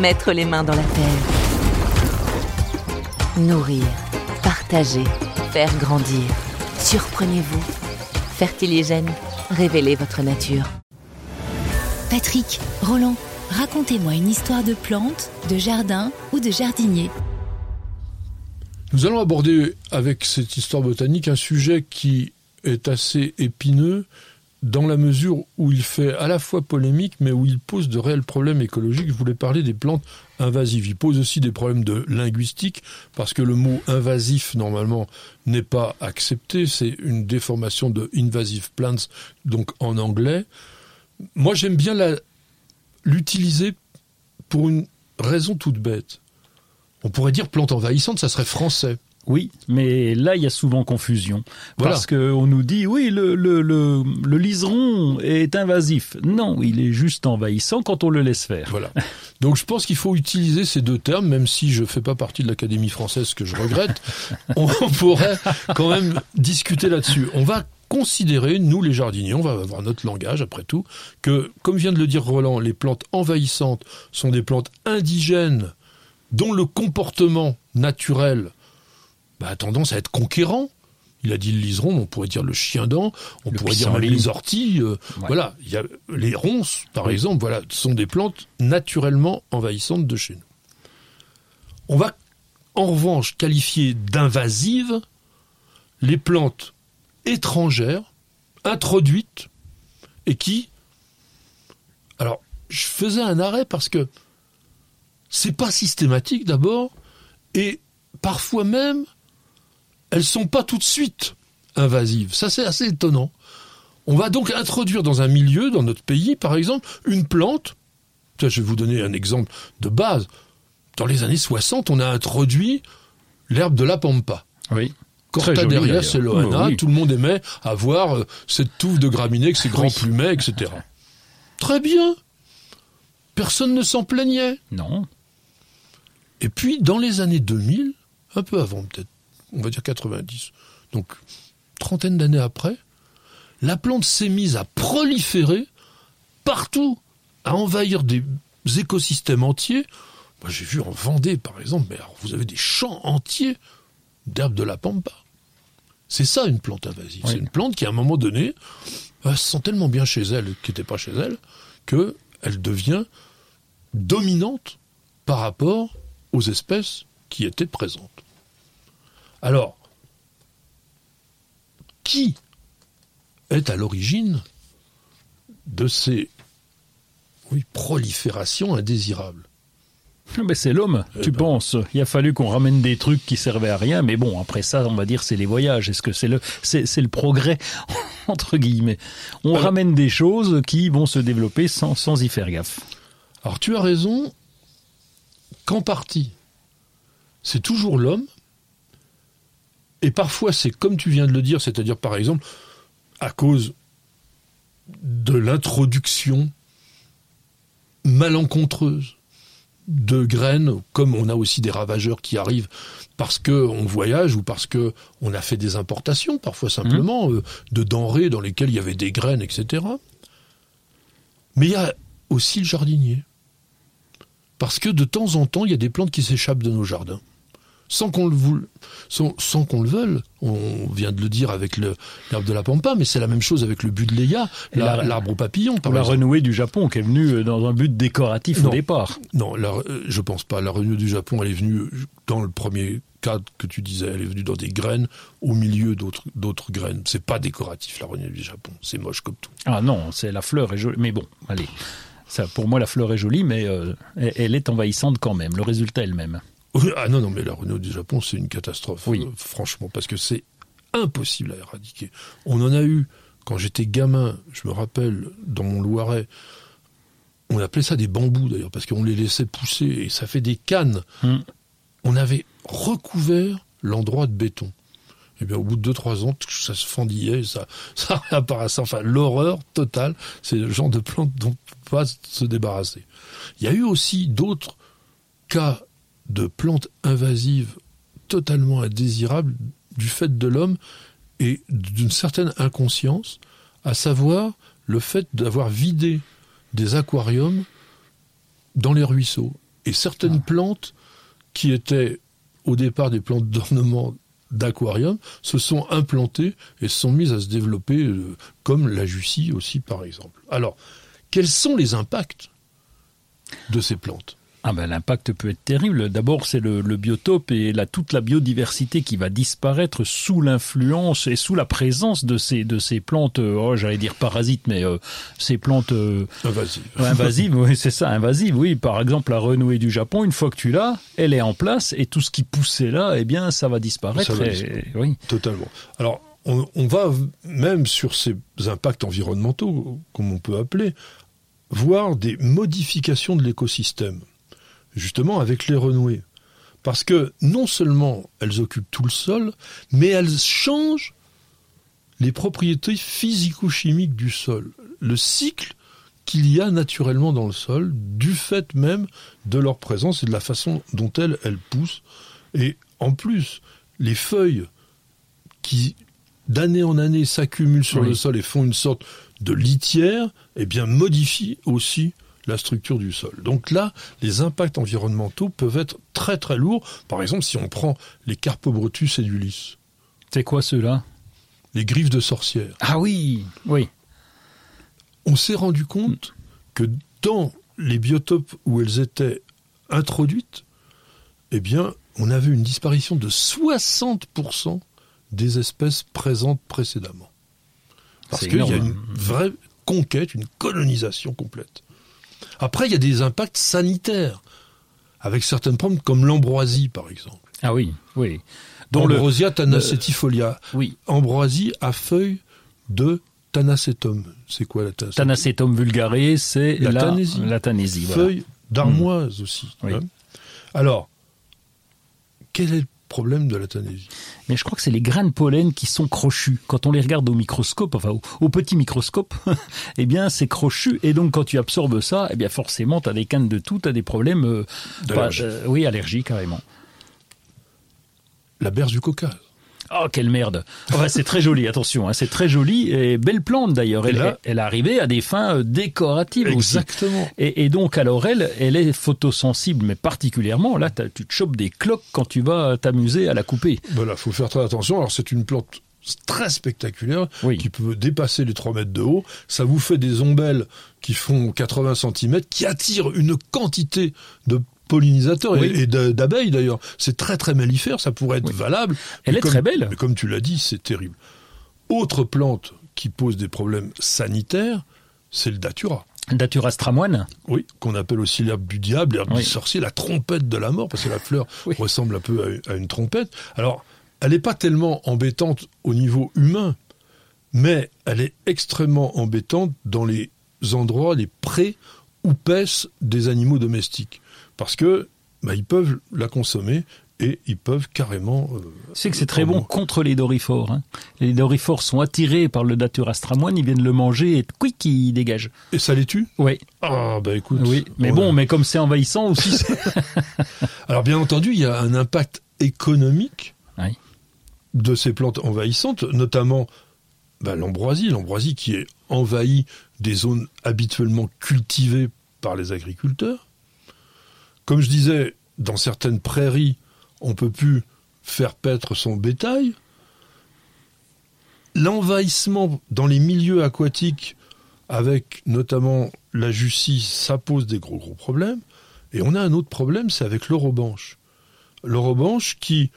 Mettre les mains dans la terre. Nourrir, partager, faire grandir. Surprenez-vous. Fertiligène, révélez votre nature. Patrick, Roland, racontez-moi une histoire de plante, de jardin ou de jardinier. Nous allons aborder avec cette histoire botanique un sujet qui est assez épineux dans la mesure où il fait à la fois polémique, mais où il pose de réels problèmes écologiques. Je voulais parler des plantes invasives. Il pose aussi des problèmes de linguistique, parce que le mot invasif, normalement, n'est pas accepté. C'est une déformation de invasive plants, donc en anglais. Moi, j'aime bien l'utiliser pour une raison toute bête. On pourrait dire plante envahissante, ça serait français. Oui, mais là, il y a souvent confusion. Parce qu'on nous dit, oui, le, le, le, le, liseron est invasif. Non, il est juste envahissant quand on le laisse faire. Voilà. Donc je pense qu'il faut utiliser ces deux termes, même si je ne fais pas partie de l'Académie française, que je regrette. on pourrait quand même discuter là-dessus. On va considérer, nous les jardiniers, on va avoir notre langage après tout, que, comme vient de le dire Roland, les plantes envahissantes sont des plantes indigènes dont le comportement naturel bah, a tendance à être conquérant. Il a dit le liseron, on pourrait dire le chien dent, on pourrait dire même les orties. Euh, voilà, il y a les ronces, par exemple, voilà, sont des plantes naturellement envahissantes de chez nous. On va en revanche qualifier d'invasives les plantes étrangères, introduites, et qui. Alors, je faisais un arrêt parce que c'est pas systématique d'abord, et parfois même elles sont pas tout de suite invasives. Ça, c'est assez étonnant. On va donc introduire dans un milieu, dans notre pays, par exemple, une plante. je vais vous donner un exemple de base. Dans les années 60, on a introduit l'herbe de la pampa. Oui. derrière, c'est Loana. Tout le monde aimait avoir euh, cette touffe de graminées avec ses grands plumets, etc. Très bien. Personne ne s'en plaignait. Non. Et puis, dans les années 2000, un peu avant peut-être, on va dire 90, donc trentaine d'années après, la plante s'est mise à proliférer partout, à envahir des écosystèmes entiers. Moi, j'ai vu en Vendée, par exemple, mais alors vous avez des champs entiers d'herbes de la pampa. C'est ça une plante invasive. C'est une plante qui, à un moment donné, se sent tellement bien chez elle, qui n'était pas chez elle, qu'elle devient dominante par rapport aux espèces qui étaient présentes. Alors, qui est à l'origine de ces proliférations indésirables? Mais c'est l'homme, eh tu ben. penses. Il a fallu qu'on ramène des trucs qui servaient à rien, mais bon, après ça, on va dire c'est les voyages. Est-ce que c'est le, c'est, le progrès entre guillemets? On ramène des choses qui vont se développer sans, sans y faire gaffe. Alors tu as raison, qu'en partie, c'est toujours l'homme et parfois, c'est comme tu viens de le dire, c'est-à-dire par exemple, à cause de l'introduction malencontreuse de graines, comme on a aussi des ravageurs qui arrivent parce qu'on voyage ou parce que on a fait des importations, parfois simplement, mmh. euh, de denrées dans lesquelles il y avait des graines, etc. Mais il y a aussi le jardinier. Parce que de temps en temps, il y a des plantes qui s'échappent de nos jardins sans qu'on le sans, qu'on le veuille. On vient de le dire avec l'herbe de la pampa, mais c'est la même chose avec le budleia, l'arbre au papillon. Par la renouée du Japon qui est venue euh, dans un but décoratif au départ. Non, la, euh, je pense pas. La renouée du Japon, elle est venue dans le premier cadre que tu disais. Elle est venue dans des graines au milieu d'autres d'autres graines. C'est pas décoratif la renouée du Japon. C'est moche comme tout. Ah non, c'est la fleur est jolie. Mais bon, allez. Ça, pour moi, la fleur est jolie, mais euh, elle est envahissante quand même. Le résultat est le même. Ah non, non, mais la Renault du Japon, c'est une catastrophe, oui. Euh, franchement, parce que c'est impossible à éradiquer. On en a eu, quand j'étais gamin, je me rappelle, dans mon Loiret, on appelait ça des bambous d'ailleurs, parce qu'on les laissait pousser et ça fait des cannes. Hmm. On avait recouvert l'endroit de béton. Et bien, au bout de 2-3 ans, ça se fendillait, ça, ça réapparaissait. Enfin, l'horreur totale, c'est le genre de plante dont on peut pas se débarrasser. Il y a eu aussi d'autres cas de plantes invasives totalement indésirables du fait de l'homme et d'une certaine inconscience, à savoir le fait d'avoir vidé des aquariums dans les ruisseaux. Et certaines plantes qui étaient au départ des plantes d'ornement d'aquarium se sont implantées et se sont mises à se développer euh, comme la Jussie aussi par exemple. Alors, quels sont les impacts de ces plantes? Ah ben l'impact peut être terrible. D'abord, c'est le, le biotope et la, toute la biodiversité qui va disparaître sous l'influence et sous la présence de ces, de ces plantes, euh, oh, j'allais dire parasites, mais euh, ces plantes euh, invasives. invasives, oui, c'est ça, invasives, oui. Par exemple, la renouée du Japon, une fois que tu l'as, elle est en place et tout ce qui poussait là, eh bien, ça va disparaître. Ça va et- disparaître. oui. Totalement. Alors, on, on va même sur ces impacts environnementaux, comme on peut appeler, voir des modifications de l'écosystème, justement avec les renouées. Parce que non seulement elles occupent tout le sol, mais elles changent les propriétés physico-chimiques du sol, le cycle qu'il y a naturellement dans le sol, du fait même de leur présence et de la façon dont elles, elles poussent. Et en plus, les feuilles qui d'année en année s'accumulent sur Oui. le sol et font une sorte de litière, eh bien modifient aussi la structure du sol. Donc là, les impacts environnementaux peuvent être très très lourds. Par exemple, si on prend les Carpobrutus edulis, C'est quoi ceux-là? Les griffes de sorcière, Ah oui, oui. on s'est rendu compte que dans les biotopes où elles étaient introduites, eh bien, on avait une disparition de 60% des espèces présentes précédemment. Parce qu'il y a une vraie conquête, une colonisation complète. Après, il y a des impacts sanitaires, avec certaines plantes comme l'ambroisie, par exemple. Ah oui, oui. Dont le, Ambrosia tanacetifolia. oui, Ambroisie à feuilles de tanacetum. C'est quoi la tanacetum Tanacetum vulgare, c'est La la, tanésie. la tanésie, voilà. feuilles d'armoise aussi. Oui. hein. Alors, quel est le problème de la tanésie Mais je crois que c'est les grains de pollen qui sont crochus. Quand on les regarde au microscope, enfin au, au petit microscope, eh bien c'est crochu. Et donc quand tu absorbes ça, eh bien forcément tu as des cannes de tout, tu as des problèmes, euh, D'allergie. pas- euh, oui allergie carrément. La berge du Caucase. Oh quelle merde Enfin, C'est très joli, attention, hein, c'est très joli et belle plante d'ailleurs. Elle, là- elle est arrivée à des fins euh, décoratives aussi. Exactement. Et, et donc, alors elle, elle est photosensible, mais particulièrement, là, tu te chopes des cloques quand tu vas t'amuser à la couper. Voilà, faut faire très attention. Alors, c'est une plante très spectaculaire Oui. qui peut dépasser les 3 mètres de haut. Ça vous fait des ombelles qui font 80 cm, qui attirent une quantité de pollinisateurs et- Oui. et, de- d'abeilles d'ailleurs. C'est très très mellifère, ça pourrait être Oui. valable. Elle est comme- très belle. Mais comme tu l'as dit, c'est terrible. Autre plante qui pose des problèmes sanitaires, c'est le datura. Datura stramoine Oui, qu'on appelle aussi l'herbe du diable, l'herbe Oui. du sorcier, la trompette de la mort, parce que la fleur ressemble un peu à une, à une trompette. Alors, elle n'est pas tellement embêtante au niveau humain, mais elle est extrêmement embêtante dans les endroits, les prés où paissent des animaux domestiques. Parce que bah, ils peuvent la consommer et ils peuvent carrément... euh, Tu sais que c'est très bon contre les dorifores. hein. Les dorifores sont attirés par le Datura stramoine, ils viennent le manger et quick, ils dégagent. Et ça les tue? Oui, Ah, bah écoute... oui. Mais on bon, mais comme c'est envahissant aussi. c'est- Alors bien entendu, il y a un impact économique Oui. de ces plantes envahissantes, notamment bah, l'ambroisie, l'ambroisie qui est envahie des zones habituellement cultivées par les agriculteurs. Comme je disais, dans certaines prairies, on peut plus faire paître son bétail. L'envahissement dans les milieux aquatiques, avec notamment la jussie, ça pose des gros gros problèmes. Et on a un autre problème, c'est avec l'eurobanche. L'eurobanche qui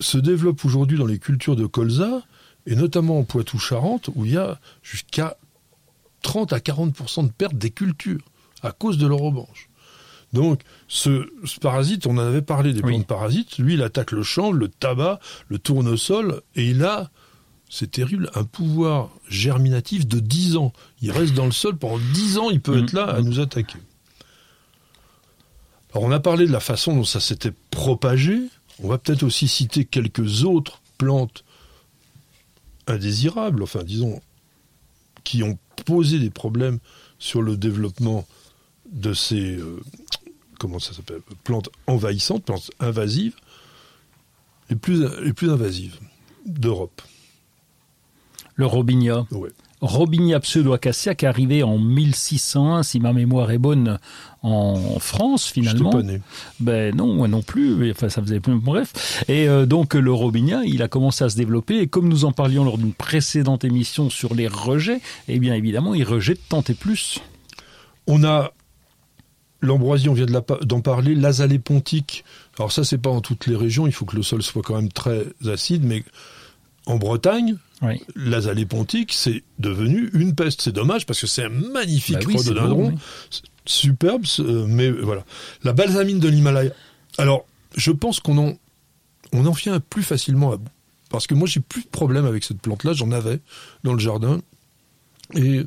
se développe aujourd'hui dans les cultures de colza, et notamment en Poitou-Charentes, où il y a jusqu'à 30 à 40% de perte des cultures à cause de l'eurobanche. Donc, ce, ce parasite, on en avait parlé des Oui. plantes parasites, lui, il attaque le chanvre, le tabac, le tournesol, et il a c'est terrible, un pouvoir germinatif de 10 ans. Il reste dans le sol pendant 10 ans, il peut Mm. être là à nous attaquer. Alors on a parlé de la façon dont ça s'était propagé. On va peut-être aussi citer quelques autres plantes indésirables, enfin disons, qui ont posé des problèmes sur le développement de ces euh, comment ça s'appelle plantes envahissantes, plantes invasives, les plus les plus invasives d'Europe. Le robinia. Ouais. Robinia pseudoacacia qui est arrivé en 1601, si ma mémoire est bonne, en France finalement. J'étais pas né. Ben non, moi non plus. Enfin, ça faisait plus. Bref. Et euh, donc le robinia, il a commencé à se développer. Et comme nous en parlions lors d'une précédente émission sur les rejets, eh bien évidemment, il rejette tant et plus. On a l'ambroisie, on vient de d'en parler, l'azalée pontique. Alors ça, c'est pas en toutes les régions. Il faut que le sol soit quand même très acide, mais en Bretagne, Oui. l'azalée pontique, c'est devenu une peste. C'est dommage parce que c'est un magnifique Bah oui, rhododendron, oui. Superbe, mais voilà. La balsamine de l'Himalaya. Alors, je pense qu'on en, on en vient plus facilement à bout. Parce que moi, j'ai plus de problème avec cette plante-là. J'en avais dans le jardin. Et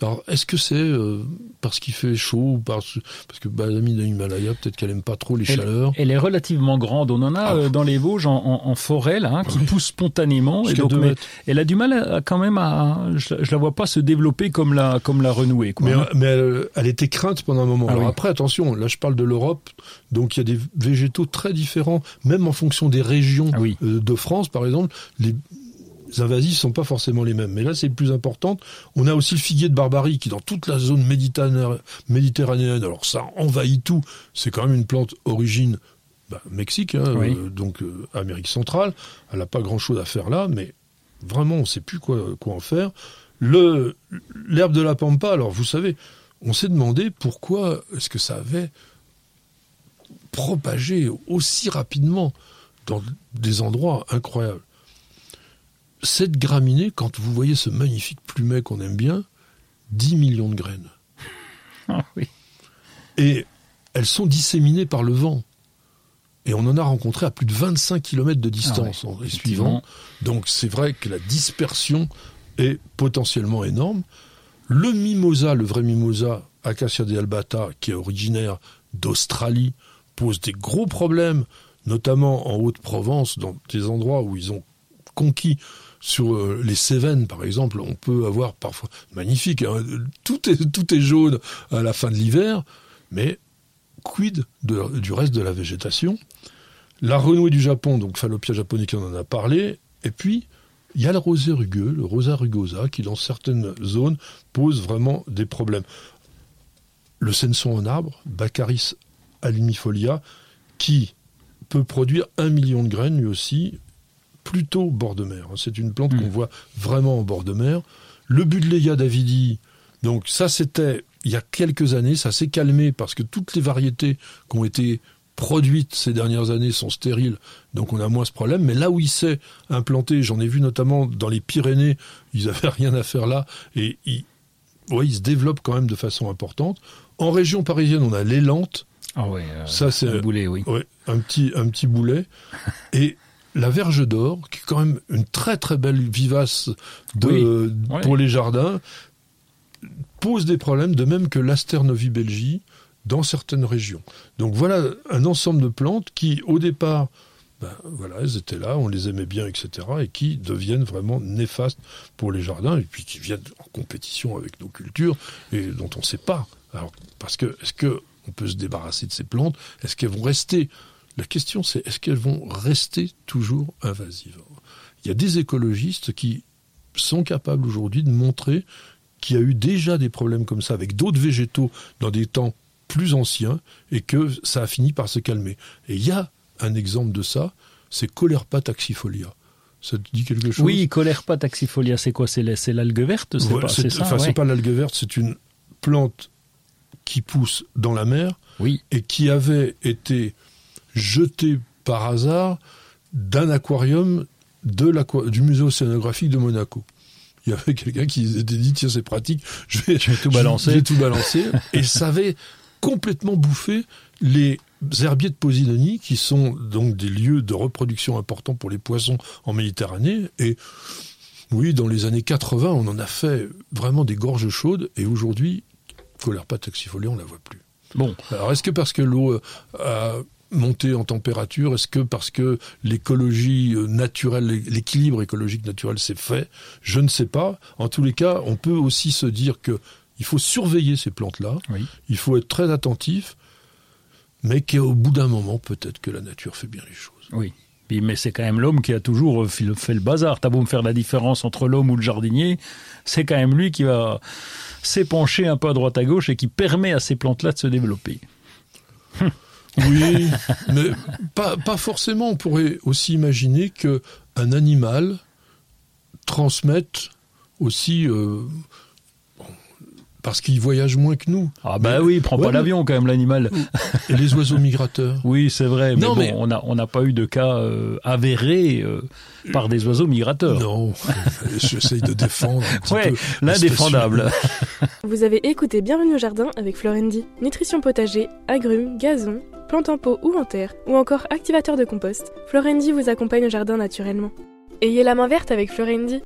alors, est-ce que c'est euh, parce qu'il fait chaud ou parce, parce que balsamine de l'Himalaya, peut-être qu'elle aime pas trop les Elle, chaleurs. elle est relativement grande. On en a Ah. euh, dans les Vosges en, en- en forêt là, hein, qui pousse spontanément. Et donc, mais elle a du mal à, à quand même à. Je, je la vois pas se développer comme la comme la renouée. Quoi. Mais, mais elle, elle était crainte pendant un moment. Ah Alors oui. après, attention, là je parle de l'Europe, donc il y a des végétaux très différents, même en fonction des régions Ah oui. euh, de France, par exemple. Les invasifs sont pas forcément les mêmes. Mais là, c'est le plus important. On a aussi le figuier de Barbarie qui, dans toute la zone méditerranéenne, méditerranéenne alors ça envahit tout. C'est quand même une plante origine bah, Mexique, hein, Oui. euh, donc euh, Amérique centrale. Elle n'a pas grand-chose à faire là, mais vraiment, on ne sait plus quoi, quoi en faire. Le L'herbe de la pampa, alors vous savez, on s'est demandé pourquoi est-ce que ça avait propagé aussi rapidement dans des endroits incroyables. Cette graminée, quand vous voyez ce magnifique plumet qu'on aime bien, 10 millions de graines. Ah oui. Et elles sont disséminées par le vent. Et on en a rencontré à plus de 25 km de distance Ah ouais, en les suivant. Donc c'est vrai que la dispersion est potentiellement énorme. Le mimosa, le vrai mimosa, Acacia de albata, qui est originaire d'Australie, pose des gros problèmes, notamment en Haute-Provence, dans des endroits où ils ont conquis sur euh, les Cévennes, par exemple, on peut avoir parfois magnifique, hein, tout est jaune à la fin de l'hiver, mais quid du reste de la végétation? La renouée du Japon, donc Phallopia japonica, on en a parlé, et puis il y a le rosé rugueux, le rosa rugosa, qui dans certaines zones pose vraiment des problèmes. Le senson en arbre, Baccharis alimifolia, qui peut produire un million de graines lui aussi, plutôt bord de mer. C'est une plante Mm. qu'on voit vraiment en bord de mer. Le Budleia davidi, donc ça c'était il y a quelques années, ça s'est calmé parce que toutes les variétés qui ont été produites ces dernières années sont stériles, donc on a moins ce problème. Mais là où il s'est implanté, j'en ai vu notamment dans les Pyrénées, ils avaient rien à faire là, et ouais, ils se développent quand même de façon importante. En région parisienne, on a l'élante, Ah ouais. euh, ça c'est un boulet, oui. Ouais, un petit, un petit boulet. Et la verge d'or, qui est quand même une très très belle vivace de, Oui, ouais. pour les jardins, pose des problèmes, de même que l'Asternovi-Belgie dans certaines régions. Donc voilà un ensemble de plantes qui, au départ, ben, voilà, elles étaient là, on les aimait bien, etc., et qui deviennent vraiment néfastes pour les jardins, et puis qui viennent en compétition avec nos cultures, et dont on ne sait pas. Alors, parce que, est-ce que on peut se débarrasser de ces plantes? Est-ce qu'elles vont rester? La question, c'est est-ce qu'elles vont rester toujours invasives? Il y a des écologistes qui sont capables aujourd'hui de montrer qu'il y a eu déjà des problèmes comme ça avec d'autres végétaux dans des temps plus anciens et que ça a fini par se calmer. Et il y a un exemple de ça, c'est Colerpa taxifolia. Ça te dit quelque chose? Oui, Colerpa taxifolia, c'est quoi? C'est la- c'est l'algue verte C'est Ouais, pas, c'est c'est ça enfin, c'est ouais. pas l'algue verte, c'est une plante qui pousse dans la mer Oui. et qui avait été jetée par hasard d'un aquarium de du musée océanographique de Monaco. Il y avait quelqu'un qui s'était dit tiens c'est pratique, je vais, Je vais tout balancer. je vais tout balancer et ça avait complètement bouffé les herbiers de Posidonie qui sont donc des lieux de reproduction importants pour les poissons en Méditerranée et Oui, dans les années 80, on en a fait vraiment des gorges chaudes et aujourd'hui, Colerpa taxifolia, on la voit plus. Bon, Alors est-ce que parce que l'eau a monté en température, est-ce que parce que l'écologie euh, naturelle, l'équilibre écologique naturel s'est fait Je ne sais pas. En tous les cas, on peut aussi se dire que il faut surveiller ces plantes-là, oui. il faut être très attentif, mais qu'au bout d'un moment, peut-être que la nature fait bien les choses. Oui. Mais c'est quand même l'homme qui a toujours fait le, fait le bazar. T'as beau me faire la différence entre l'homme ou le jardinier, c'est quand même lui qui va s'épancher un peu à droite à gauche et qui permet à ces plantes-là de se développer. Oui, mais pas, forcément. On pourrait aussi imaginer que un animal transmette aussi euh, parce qu'il voyage moins que nous. Ah bah Mais- oui, il prend ouais, pas l'avion quand même l'animal. Et les oiseaux migrateurs. Oui, c'est vrai. Mais Non, bon, mais- on n'a on n'a pas eu de cas euh, avérés euh, par des oiseaux migrateurs. Non, j'essaye de défendre un petit Ouais, peu l'indéfendable. Vous avez écouté Bienvenue au jardin avec Florendi. Nutrition potager, agrumes, gazon, plantes en pot ou en terre, ou encore activateur de compost, Florendi vous accompagne au jardin naturellement. Ayez la main verte avec Florendi.